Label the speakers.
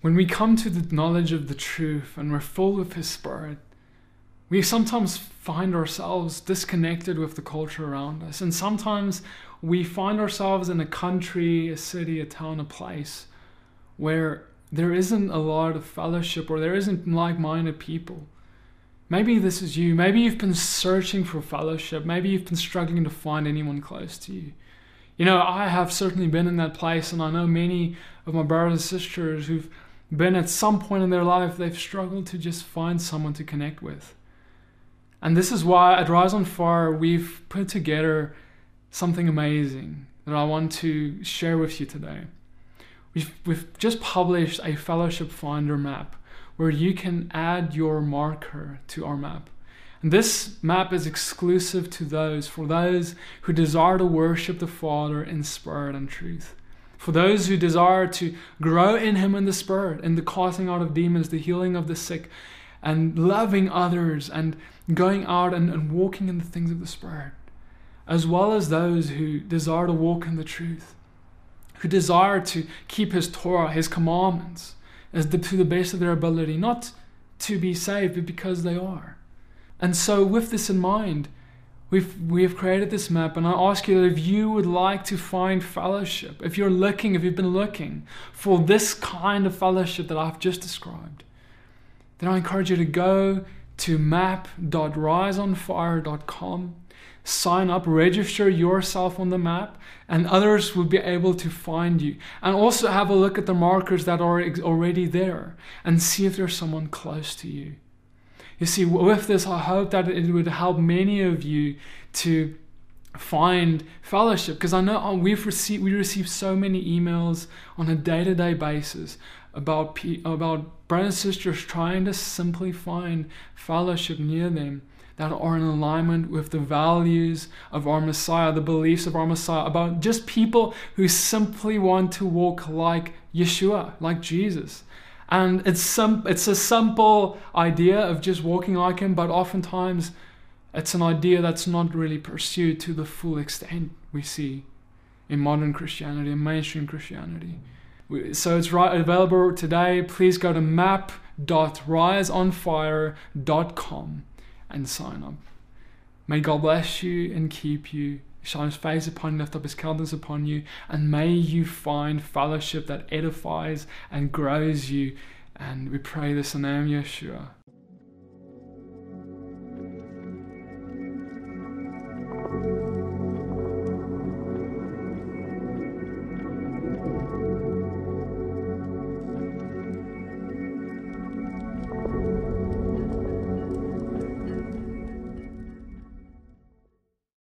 Speaker 1: When we come to the knowledge of the truth and we're full of His Spirit, we sometimes find ourselves disconnected with the culture around us. And sometimes we find ourselves in a country, a city, a town, a place where there isn't a lot of fellowship or there isn't like minded people. Maybe this is you. Maybe you've been searching for fellowship. Maybe you've been struggling to find anyone close to you. You know, I have certainly been in that place, and I know many of my brothers and sisters who've been at some point in their life, they've struggled to just find someone to connect with. And this is why at Rise on Fire, we've put together something amazing that I want to share with you today. We've, we've just published a fellowship finder map where you can add your marker to our map. And this map is exclusive to those, for those who desire to worship the Father in spirit and truth. For those who desire to grow in Him in the Spirit, in the casting out of demons, the healing of the sick, and loving others, and going out and, and walking in the things of the Spirit, as well as those who desire to walk in the truth, who desire to keep His Torah, His commandments, as the, to the best of their ability, not to be saved, but because they are. And so, with this in mind, we've we've created this map, and I ask you that if you would like to find fellowship, if you're looking, if you've been looking for this kind of fellowship that I've just described, then I encourage you to go to map.riseonfire.com, sign up, register yourself on the map, and others will be able to find you. And also have a look at the markers that are already there and see if there's someone close to you. You see, with this, I hope that it would help many of you to find fellowship because I know uh, we've received we receive so many emails on a day-to-day basis about about brothers and sisters trying to simply find fellowship near them that are in alignment with the values of our Messiah, the beliefs of our Messiah, about just people who simply want to walk like Yeshua, like Jesus. And it's some it's a simple idea of just walking like him, but oftentimes it's an idea that's not really pursued to the full extent we see in modern Christianity and mainstream Christianity. So it's right available today. Please go to map.riseonfire.com and sign up. May God bless you and keep you shine his face upon you, lift up his countenance upon you, and may you find fellowship that edifies and grows you. And we pray this in the name of Yeshua.